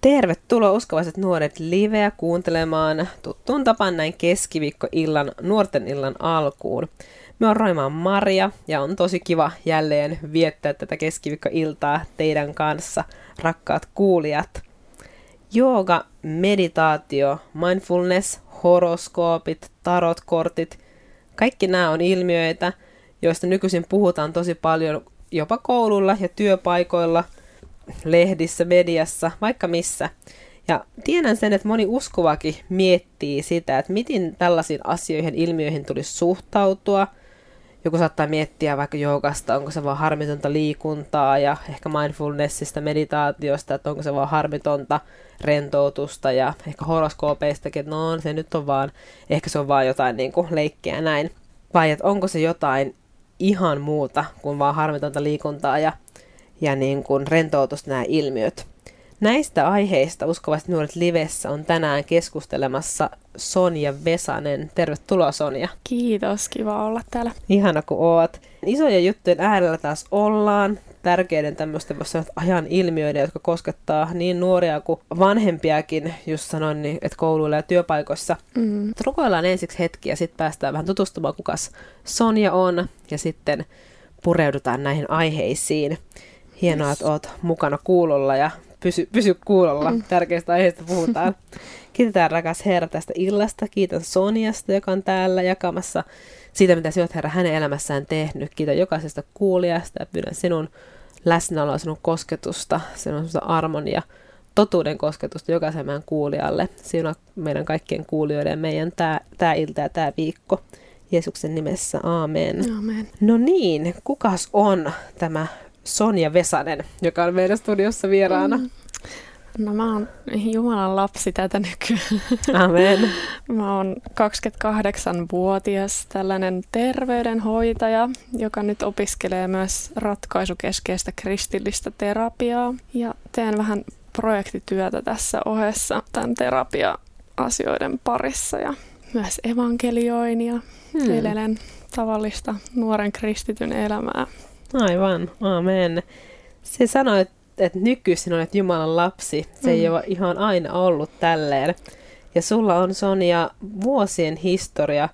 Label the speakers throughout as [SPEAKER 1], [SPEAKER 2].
[SPEAKER 1] Tervetuloa uskovaiset nuoret liveä kuuntelemaan tuttuun tapaan näin keskiviikkoillan, nuorten illan alkuun. Me on Roimaan Maria ja on tosi kiva jälleen viettää tätä keskiviikkoiltaa teidän kanssa, rakkaat kuulijat. Jooga, meditaatio, mindfulness, horoskoopit, tarotkortit, kaikki nämä on ilmiöitä, joista nykyisin puhutaan tosi paljon jopa koululla ja työpaikoilla – lehdissä, mediassa, vaikka missä. Ja tiedän sen, että moni uskovakin miettii sitä, että miten tällaisiin asioihin, ilmiöihin tulisi suhtautua. Joku saattaa miettiä vaikka joogasta, onko se vaan harmitonta liikuntaa ja ehkä mindfulnessista, meditaatiosta, että onko se vaan harmitonta rentoutusta ja ehkä horoskoopeistakin, että no se nyt on vaan, ehkä se on vaan jotain niin kuin leikkiä näin. Vai että onko se jotain ihan muuta kuin vaan harmitonta liikuntaa ja ja niin kuin rentoutusta nämä ilmiöt. Näistä aiheista Uskovaiset nuoret livessä on tänään keskustelemassa Sonja Vesanen. Tervetuloa Sonja.
[SPEAKER 2] Kiitos, kiva olla täällä.
[SPEAKER 1] Ihana kun oot. Isojen juttujen äärellä taas ollaan. Tärkeiden tämmöisten ajan ilmiöiden, jotka koskettaa niin nuoria kuin vanhempiakin, just sanoin, niin, että kouluilla ja työpaikoissa. Mm. Rukoillaan ensiksi hetki ja sitten päästään vähän tutustumaan, kukas Sonja on ja sitten pureudutaan näihin aiheisiin. Hienoa, että oot mukana kuulolla ja pysy, pysy kuulolla. Mm. Tärkeistä aiheista puhutaan. Kiitetään rakas Herra tästä illasta. Kiitän Soniasta, joka on täällä jakamassa siitä, mitä sinä olet Herra hänen elämässään tehnyt. Kiitän jokaisesta kuulijasta ja pyydän sinun läsnäoloa, sinun kosketusta, sinun armon ja totuuden kosketusta jokaisen meidän kuulijalle. Sinun meidän kaikkien kuulijoiden meidän tämä, tämä ilta ja tämä viikko. Jeesuksen nimessä, aamen.
[SPEAKER 2] Amen.
[SPEAKER 1] No niin, kukas on tämä Sonja Vesanen, joka on meidän studiossa vieraana. Mm.
[SPEAKER 2] No mä oon Jumalan lapsi tätä nykyään.
[SPEAKER 1] Amen.
[SPEAKER 2] Mä oon 28-vuotias tällainen terveydenhoitaja, joka nyt opiskelee myös ratkaisukeskeistä kristillistä terapiaa. Ja teen vähän projektityötä tässä ohessa tämän terapia-asioiden parissa ja myös evankelioin ja hmm. elelen tavallista nuoren kristityn elämää
[SPEAKER 1] Aivan, amen. Se sanoi, että nykyisin olet Jumalan lapsi. Se mm. ei ole ihan aina ollut tälleen. Ja sulla on Sonia vuosien historia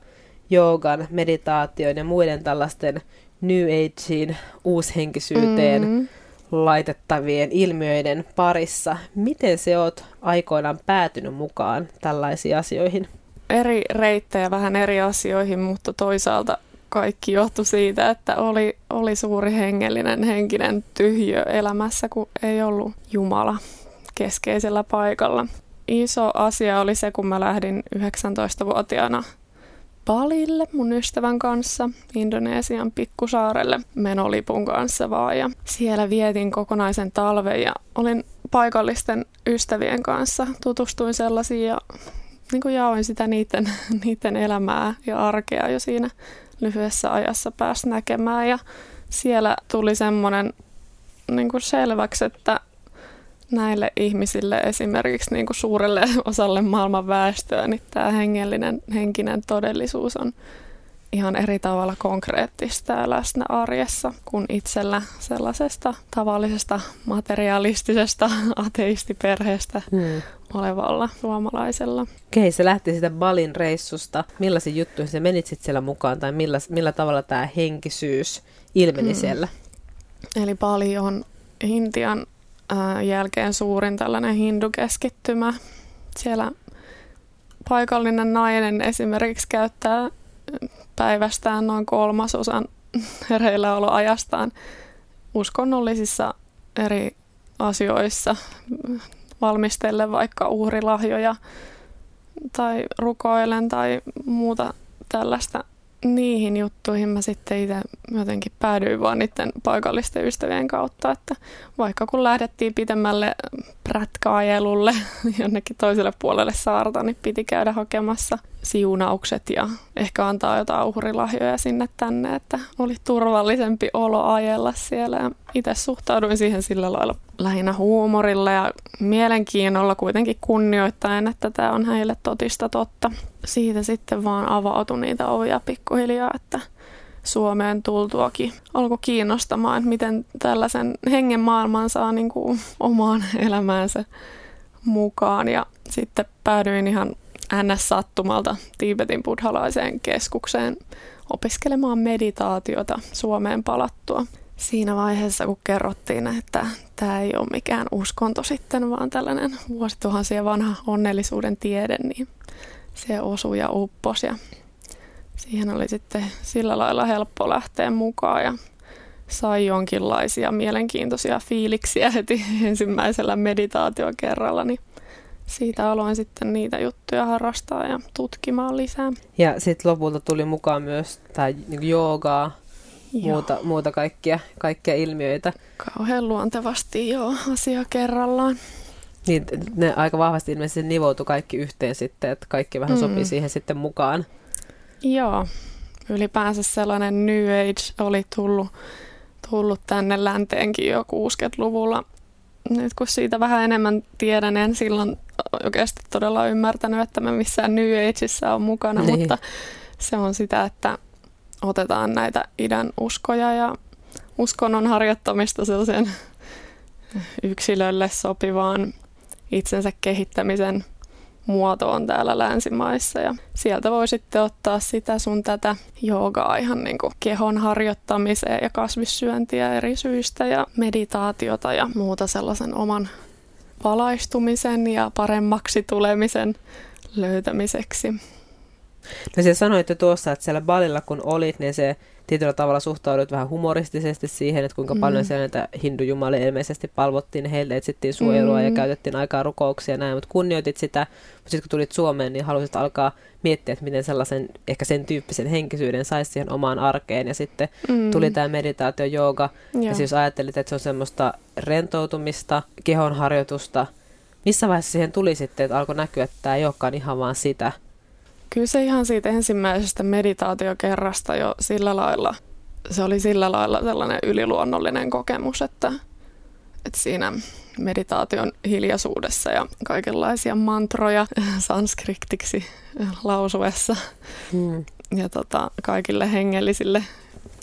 [SPEAKER 1] joogan, meditaation ja muiden tällaisten New Ageen, uushenkisyyteen mm. laitettavien ilmiöiden parissa. Miten se oot aikoinaan päätynyt mukaan tällaisiin asioihin?
[SPEAKER 2] Eri reittejä vähän eri asioihin, mutta toisaalta kaikki johtui siitä, että oli, oli suuri hengellinen, henkinen tyhjö elämässä, kun ei ollut Jumala keskeisellä paikalla. Iso asia oli se, kun mä lähdin 19-vuotiaana Balille mun ystävän kanssa Indonesian pikkusaarelle menolipun kanssa vaan. Ja siellä vietin kokonaisen talven ja olin paikallisten ystävien kanssa. Tutustuin sellaisiin ja niin kuin jaoin sitä niiden, niiden elämää ja arkea jo siinä lyhyessä ajassa pääsi näkemään. Ja siellä tuli semmoinen niin kuin selväksi, että näille ihmisille esimerkiksi niin kuin suurelle osalle maailman väestöä, niin tämä hengellinen, henkinen todellisuus on ihan eri tavalla konkreettista ja läsnä arjessa kuin itsellä sellaisesta tavallisesta materialistisesta ateistiperheestä hmm. olevalla suomalaisella.
[SPEAKER 1] Okei, se lähti sitä Balin reissusta. Millaisia juttuja se menit sitten siellä mukaan tai millä, millä tavalla tämä henkisyys ilmeni hmm. siellä?
[SPEAKER 2] Eli Bali on Intian äh, jälkeen suurin tällainen hindukeskittymä. Siellä paikallinen nainen esimerkiksi käyttää päivästään noin kolmasosan hereilläoloajastaan uskonnollisissa eri asioissa valmistellen vaikka uhrilahjoja tai rukoilen tai muuta tällaista. Niihin juttuihin mä sitten itse jotenkin päädyin vaan niiden paikallisten ystävien kautta, että vaikka kun lähdettiin pitemmälle prätkäajelulle jonnekin toiselle puolelle saarta, niin piti käydä hakemassa siunaukset ja ehkä antaa jotain uhrilahjoja sinne tänne, että oli turvallisempi olo ajella siellä. Ja itse suhtauduin siihen sillä lailla lähinnä huumorilla ja mielenkiinnolla kuitenkin kunnioittaen, että tämä on heille totista totta. Siitä sitten vaan avautui niitä ovia pikkuhiljaa, että Suomeen tultuakin alkoi kiinnostamaan, että miten tällaisen hengen maailman saa niin kuin omaan elämäänsä mukaan ja sitten päädyin ihan NS-sattumalta Tiibetin buddhalaiseen keskukseen opiskelemaan meditaatiota Suomeen palattua. Siinä vaiheessa, kun kerrottiin, että tämä ei ole mikään uskonto sitten, vaan tällainen vuosituhansia vanha onnellisuuden tiede, niin se osui ja upposi. Ja siihen oli sitten sillä lailla helppo lähteä mukaan ja sai jonkinlaisia mielenkiintoisia fiiliksiä heti ensimmäisellä meditaatiokerralla, niin siitä aloin sitten niitä juttuja harrastaa ja tutkimaan lisää.
[SPEAKER 1] Ja sitten lopulta tuli mukaan myös tämä niin joogaa, muuta, muuta kaikkia, kaikkia ilmiöitä.
[SPEAKER 2] Kauhean luontevasti joo, asia kerrallaan.
[SPEAKER 1] Niin, ne aika vahvasti ilmeisesti nivoutui kaikki yhteen sitten, että kaikki vähän mm. sopii siihen sitten mukaan.
[SPEAKER 2] Joo, ylipäänsä sellainen New Age oli tullut, tullut tänne länteenkin jo 60-luvulla. Nyt kun siitä vähän enemmän tiedän, en silloin oikeasti todella ymmärtänyt, että mä missään New Ageissa on mukana, niin. mutta se on sitä, että otetaan näitä idän uskoja ja uskonnon harjoittamista sellaisen yksilölle sopivaan itsensä kehittämisen muotoon täällä länsimaissa. Ja sieltä voi sitten ottaa sitä sun tätä joogaa ihan niin kuin kehon harjoittamiseen ja kasvissyöntiä eri syistä ja meditaatiota ja muuta sellaisen oman valaistumisen ja paremmaksi tulemisen löytämiseksi.
[SPEAKER 1] No sanoit jo tuossa, että siellä balilla kun olit, niin se tietyllä tavalla suhtaudut vähän humoristisesti siihen, että kuinka mm. paljon siellä näitä hindujumalia ilmeisesti palvottiin, heille etsittiin suojelua mm. ja käytettiin aikaa rukouksia ja näin, mutta kunnioitit sitä, mutta sitten kun tulit Suomeen, niin halusit alkaa miettiä, että miten sellaisen, ehkä sen tyyppisen henkisyyden saisi siihen omaan arkeen. Ja sitten mm. tuli tämä meditaatio, jooga. Ja siis ajattelit, että se on semmoista rentoutumista, kehonharjoitusta, missä vaiheessa siihen tuli sitten, että alkoi näkyä, että tämä ei olekaan ihan vaan sitä,
[SPEAKER 2] Kyllä se ihan siitä ensimmäisestä meditaatiokerrasta jo sillä lailla, se oli sillä lailla sellainen yliluonnollinen kokemus, että, että siinä meditaation hiljaisuudessa ja kaikenlaisia mantroja sanskriktiksi lausuessa hmm. ja tota, kaikille hengellisille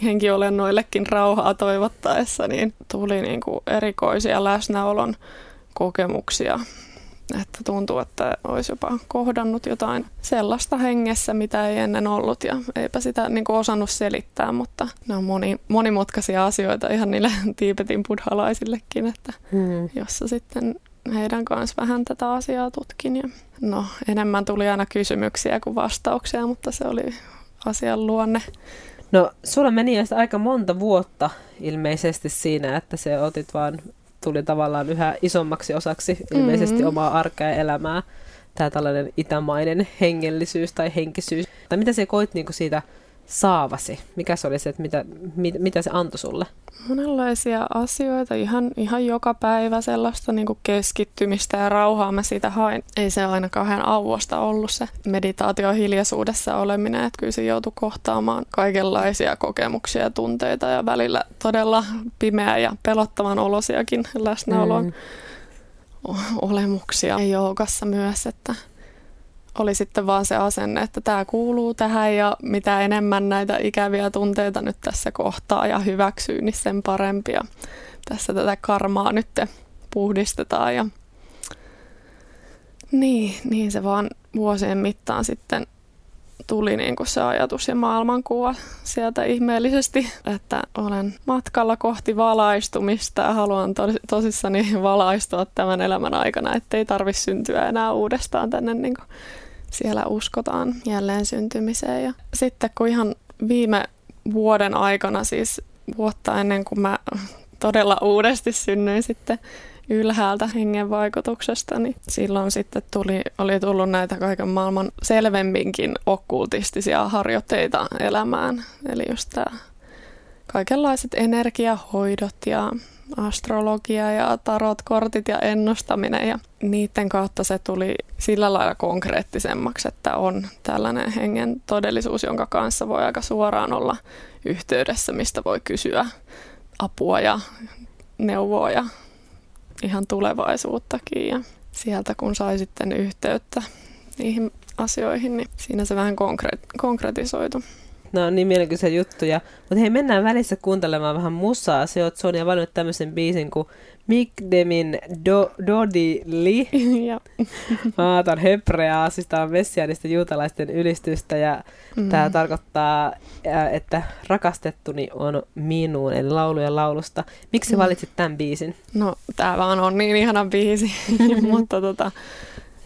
[SPEAKER 2] henkiolennoillekin rauhaa toivottaessa, niin tuli niin kuin erikoisia läsnäolon kokemuksia että tuntuu, että olisi jopa kohdannut jotain sellaista hengessä, mitä ei ennen ollut ja eipä sitä niin kuin osannut selittää, mutta ne on moni, monimutkaisia asioita ihan niille Tiibetin buddhalaisillekin, että hmm. jossa sitten heidän kanssa vähän tätä asiaa tutkin. Ja no, enemmän tuli aina kysymyksiä kuin vastauksia, mutta se oli asian luonne.
[SPEAKER 1] No, sulla meni aika monta vuotta ilmeisesti siinä, että se otit vaan tuli tavallaan yhä isommaksi osaksi ilmeisesti mm-hmm. omaa arkea ja elämää. Tämä tällainen itämainen hengellisyys tai henkisyys. Tai mitä se koit niin siitä saavasi? Mikä se oli se, että mitä, mit, mitä se antoi sulle?
[SPEAKER 2] Monenlaisia asioita, ihan, ihan joka päivä sellaista niin keskittymistä ja rauhaa mä siitä hain. Ei se aina kauhean auvosta ollut se meditaatio hiljaisuudessa oleminen, että kyllä se joutui kohtaamaan kaikenlaisia kokemuksia ja tunteita ja välillä todella pimeä ja pelottavan olosiakin läsnäolon mm. olemuksia joukassa myös, että oli sitten vaan se asenne, että tämä kuuluu tähän ja mitä enemmän näitä ikäviä tunteita nyt tässä kohtaa ja hyväksyy, niin sen parempia. Tässä tätä karmaa nyt puhdistetaan ja niin, niin se vaan vuosien mittaan sitten tuli niin kuin se ajatus ja maailmankuva sieltä ihmeellisesti, että olen matkalla kohti valaistumista ja haluan tos, tosissani valaistua tämän elämän aikana, ettei tarvitse syntyä enää uudestaan tänne niin kuin siellä uskotaan jälleen syntymiseen. Ja sitten kun ihan viime vuoden aikana, siis vuotta ennen kuin mä todella uudesti synnyin sitten ylhäältä hengen vaikutuksesta, niin silloin sitten tuli, oli tullut näitä kaiken maailman selvemminkin okkultistisia harjoitteita elämään. Eli just tämä kaikenlaiset energiahoidot ja astrologia ja tarotkortit ja ennustaminen ja niiden kautta se tuli sillä lailla konkreettisemmaksi, että on tällainen hengen todellisuus, jonka kanssa voi aika suoraan olla yhteydessä, mistä voi kysyä apua ja neuvoa ja ihan tulevaisuuttakin ja sieltä kun sai sitten yhteyttä niihin asioihin, niin siinä se vähän konkre- konkretisoitu.
[SPEAKER 1] Nämä on niin mielenkiintoisia juttuja. Mutta hei, mennään välissä kuuntelemaan vähän musaa. Se oot Sonja valinnut tämmöisen biisin kuin Mikdemin do, Dodi Li. tämä on hebreaa, siis tämä on messianista juutalaisten ylistystä ja mm. tämä tarkoittaa, että rakastettuni on minuun, eli laulujen laulusta. Miksi mm. valitsit tämän biisin?
[SPEAKER 2] No, tämä vaan on niin ihana biisi, mutta tota,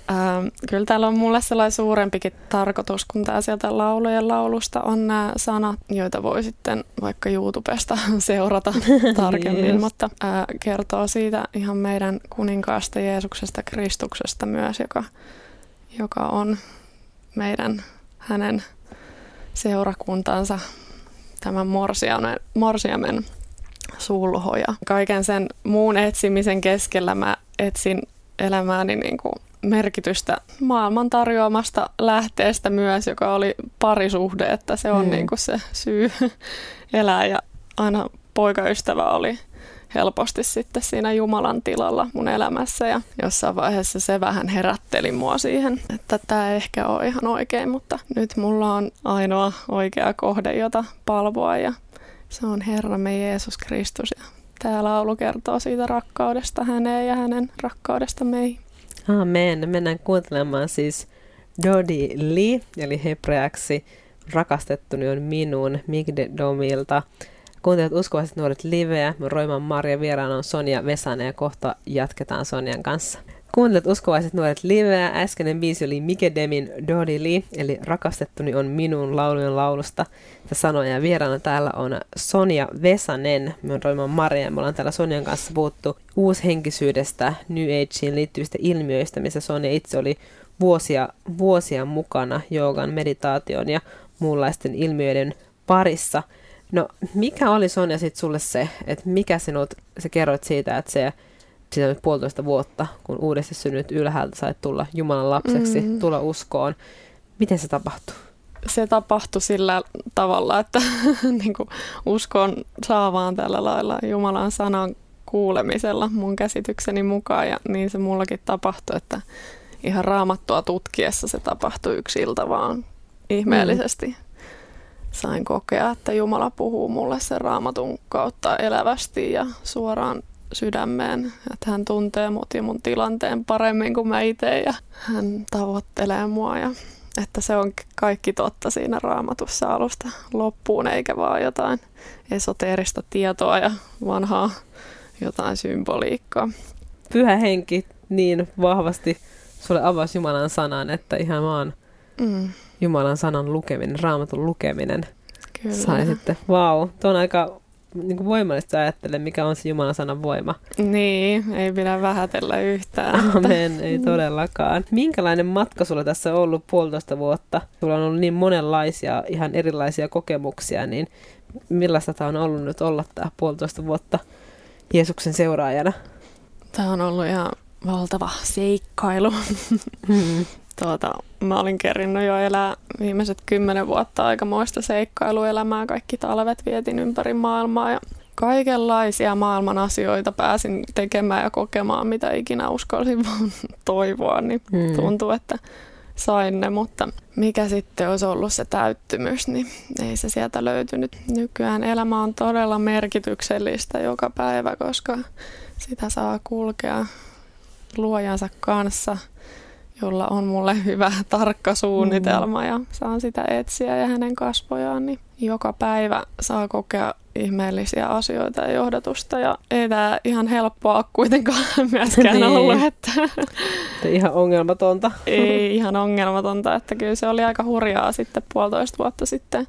[SPEAKER 2] Ähm, kyllä täällä on mulle sellainen suurempikin tarkoitus, kun tämä sieltä laulujen laulusta on nämä sanat, joita voi sitten vaikka YouTubesta seurata tarkemmin, yes. mutta äh, kertoo siitä ihan meidän kuninkaasta Jeesuksesta Kristuksesta myös, joka, joka on meidän hänen seurakuntansa tämän morsiamen, morsiamen sulhoja. Kaiken sen muun etsimisen keskellä mä etsin elämääni niin kuin merkitystä maailman tarjoamasta lähteestä myös, joka oli parisuhde, että se on mm. niin kuin se syy elää ja aina poikaystävä oli helposti sitten siinä Jumalan tilalla mun elämässä ja jossain vaiheessa se vähän herätteli mua siihen, että tämä ei ehkä ole ihan oikein, mutta nyt mulla on ainoa oikea kohde, jota palvoa ja se on Herramme Jeesus Kristus ja tämä laulu kertoo siitä rakkaudesta häneen ja hänen rakkaudesta meihin.
[SPEAKER 1] Amen. Mennään kuuntelemaan siis Dodi Li, eli hebreaksi rakastettuni on minun Migdomilta. Kuuntelet uskovaiset nuoret liveä. Roiman Marja vieraana on Sonja Vesanen ja kohta jatketaan Sonjan kanssa. Kuuntelet uskovaiset nuoret liveä. Äskeinen biisi oli Demin Dodi Li, eli Rakastettuni on minun laulujen laulusta. Ja sanoja ja vieraana täällä on Sonja Vesanen. Me on Roiman Maria ja me ollaan täällä Sonjan kanssa puhuttu uushenkisyydestä, New Ageen liittyvistä ilmiöistä, missä Sonja itse oli vuosia, vuosia mukana joogan, meditaation ja muunlaisten ilmiöiden parissa. No, mikä oli Sonja sitten sulle se, että mikä sinut, sä kerroit siitä, että se sitä nyt puolitoista vuotta, kun uudesti synnyt ylhäältä sait tulla Jumalan lapseksi, mm. tulla uskoon. Miten se tapahtui?
[SPEAKER 2] Se tapahtui sillä tavalla, että niin kuin uskon saavaan tällä lailla Jumalan sanan kuulemisella mun käsitykseni mukaan. Ja niin se mullakin tapahtui, että ihan raamattua tutkiessa se tapahtui yksi ilta vaan ihmeellisesti. Mm. Sain kokea, että Jumala puhuu mulle sen raamatun kautta elävästi ja suoraan sydämeen, että hän tuntee mut ja mun tilanteen paremmin kuin mä itse ja hän tavoittelee mua ja että se on kaikki totta siinä raamatussa alusta loppuun eikä vaan jotain esoteerista tietoa ja vanhaa jotain symboliikkaa.
[SPEAKER 1] Pyhä henki niin vahvasti sulle avasi Jumalan sanan, että ihan vaan mm. Jumalan sanan lukeminen, raamatun lukeminen Kyllä. sai sitten, vau, wow, tuo on aika niin kuin voimallista ajattele, mikä on se Jumalan sanan voima.
[SPEAKER 2] Niin, ei pidä vähätellä yhtään.
[SPEAKER 1] Amen, ei todellakaan. Minkälainen matka sulla tässä on ollut puolitoista vuotta? Sulla on ollut niin monenlaisia, ihan erilaisia kokemuksia, niin millaista tämä on ollut nyt olla tämä puolitoista vuotta Jeesuksen seuraajana?
[SPEAKER 2] Tämä on ollut ihan valtava seikkailu. Hmm. Tuota, mä olin kerinnut jo elää viimeiset kymmenen vuotta aikamoista seikkailuelämää. Kaikki talvet vietin ympäri maailmaa ja kaikenlaisia maailman asioita pääsin tekemään ja kokemaan, mitä ikinä uskalsin toivoa. Niin hmm. tuntuu, että sain ne, mutta mikä sitten olisi ollut se täyttymys, niin ei se sieltä löytynyt. Nykyään elämä on todella merkityksellistä joka päivä, koska sitä saa kulkea luojansa kanssa – jolla on mulle hyvä tarkka suunnitelma mm. ja saan sitä etsiä ja hänen kasvojaan, niin joka päivä saa kokea ihmeellisiä asioita ja johdatusta ja ei tämä ihan helppoa kuitenkaan myöskään niin. ollut. Että
[SPEAKER 1] ihan ongelmatonta.
[SPEAKER 2] ei ihan ongelmatonta, että kyllä se oli aika hurjaa sitten puolitoista vuotta sitten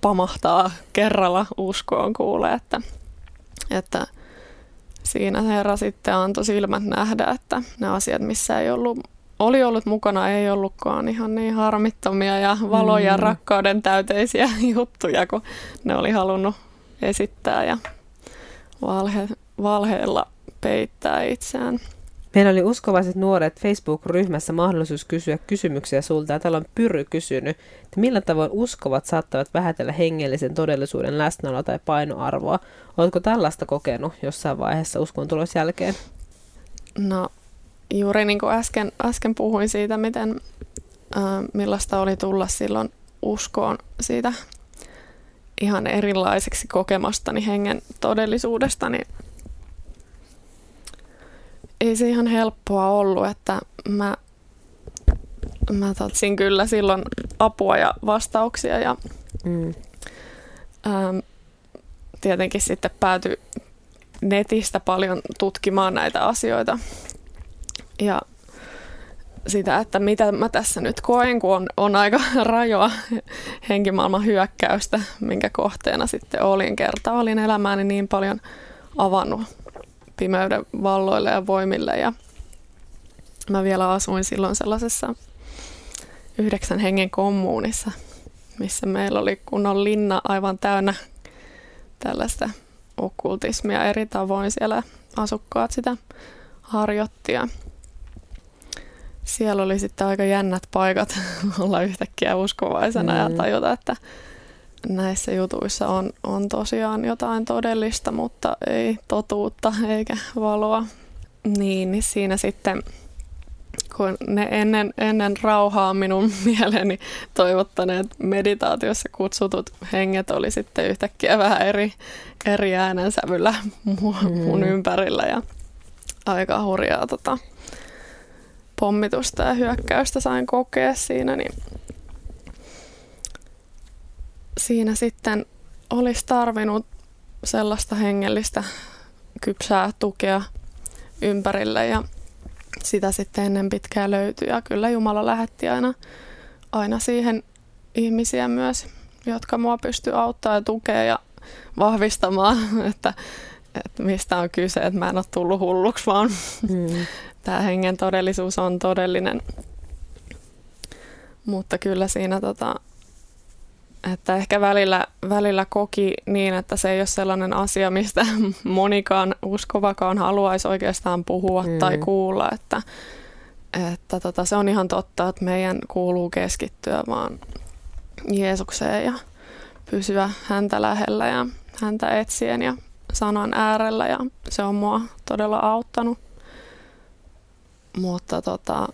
[SPEAKER 2] pamahtaa kerralla uskoon kuulee, että, että siinä Herra sitten antoi silmät nähdä, että ne asiat, missä ei ollut oli ollut mukana, ei ollutkaan ihan niin harmittomia ja valoja mm. rakkauden täyteisiä juttuja, kun ne oli halunnut esittää ja valhe, valheella peittää itseään.
[SPEAKER 1] Meillä oli uskovaiset nuoret Facebook-ryhmässä mahdollisuus kysyä kysymyksiä sulta. Täällä on Pyry kysynyt, että millä tavoin uskovat saattavat vähätellä hengellisen todellisuuden läsnäoloa tai painoarvoa. Oletko tällaista kokenut jossain vaiheessa uskon tulos jälkeen?
[SPEAKER 2] No juuri niin kuin äsken, äsken puhuin siitä, miten äh, millaista oli tulla silloin uskoon siitä ihan erilaiseksi kokemastani hengen todellisuudesta, niin ei se ihan helppoa ollut, että mä, mä tatsin kyllä silloin apua ja vastauksia ja mm. ähm, tietenkin sitten päätyi netistä paljon tutkimaan näitä asioita ja sitä, että mitä mä tässä nyt koen, kun on, on aika rajoa henkimaailman hyökkäystä, minkä kohteena sitten olin. Kerta olin elämääni niin paljon avannut pimeyden valloille ja voimille ja mä vielä asuin silloin sellaisessa yhdeksän hengen kommuunissa, missä meillä oli kunnon linna aivan täynnä tällaista okkultismia eri tavoin. Siellä asukkaat sitä harjoittia siellä oli sitten aika jännät paikat olla yhtäkkiä uskovaisena mm. ja tajuta, että näissä jutuissa on, on tosiaan jotain todellista, mutta ei totuutta eikä valoa. Niin, niin siinä sitten, kun ne ennen, ennen rauhaa minun mieleeni toivottaneet meditaatiossa kutsutut henget oli sitten yhtäkkiä vähän eri, eri äänensävyllä mun, mun mm. ympärillä ja aika hurjaa tota, pommitusta ja hyökkäystä sain kokea siinä, niin siinä sitten olisi tarvinnut sellaista hengellistä kypsää tukea ympärille ja sitä sitten ennen pitkää löytyi. Ja kyllä Jumala lähetti aina, aina siihen ihmisiä myös, jotka mua pystyy auttamaan ja tukemaan ja vahvistamaan, että, että mistä on kyse, että mä en ole tullut hulluksi, vaan mm tämä hengen todellisuus on todellinen. Mutta kyllä siinä, tota, että ehkä välillä, välillä koki niin, että se ei ole sellainen asia, mistä monikaan uskovakaan haluaisi oikeastaan puhua mm. tai kuulla, että, että tota, se on ihan totta, että meidän kuuluu keskittyä vaan Jeesukseen ja pysyä häntä lähellä ja häntä etsien ja sanan äärellä ja se on mua todella auttanut. Mutta tota,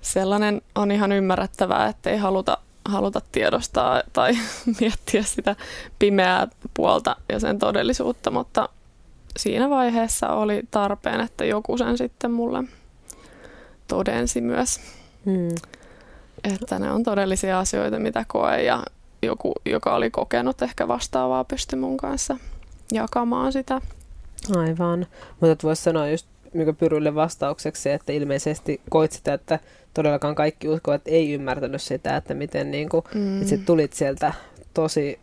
[SPEAKER 2] sellainen on ihan ymmärrettävää, että ei haluta, haluta tiedostaa tai miettiä sitä pimeää puolta ja sen todellisuutta, mutta siinä vaiheessa oli tarpeen, että joku sen sitten mulle todensi myös. Hmm. Että ne on todellisia asioita, mitä koe ja joku, joka oli kokenut ehkä vastaavaa, pystyi mun kanssa jakamaan sitä.
[SPEAKER 1] Aivan. Mutta voisi sanoa just mikä Pyrylle vastaukseksi, että ilmeisesti koit sitä, että todellakaan kaikki uskovat ei ymmärtänyt sitä, että miten niin kuin, mm. että tulit sieltä tosi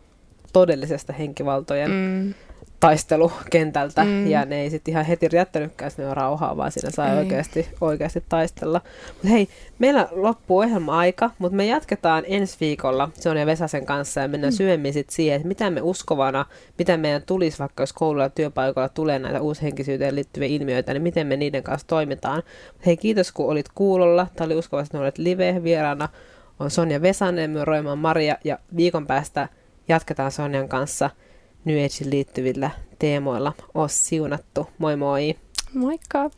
[SPEAKER 1] todellisesta henkivaltojen mm taistelukentältä mm. ja ne ei sitten ihan heti jättänytkään sinne rauhaa, vaan siinä sai oikeasti, oikeasti taistella. Mut hei, meillä loppuu ohjelma-aika, mutta me jatketaan ensi viikolla Sonja Vesasen kanssa ja mennään mm. syvemmin sit siihen, että mitä me uskovana, mitä meidän tulisi vaikka jos koululla ja työpaikalla tulee näitä uushenkisyyteen liittyviä ilmiöitä, niin miten me niiden kanssa toimitaan. Mut hei, kiitos kun olit kuulolla. Tämä oli uskovasti, että olet live vieraana. On Sonja Vesanen, Roimaan Maria ja viikon päästä jatketaan Sonjan kanssa – New Agein liittyvillä teemoilla. Oos siunattu. Moi moi!
[SPEAKER 2] Moikka!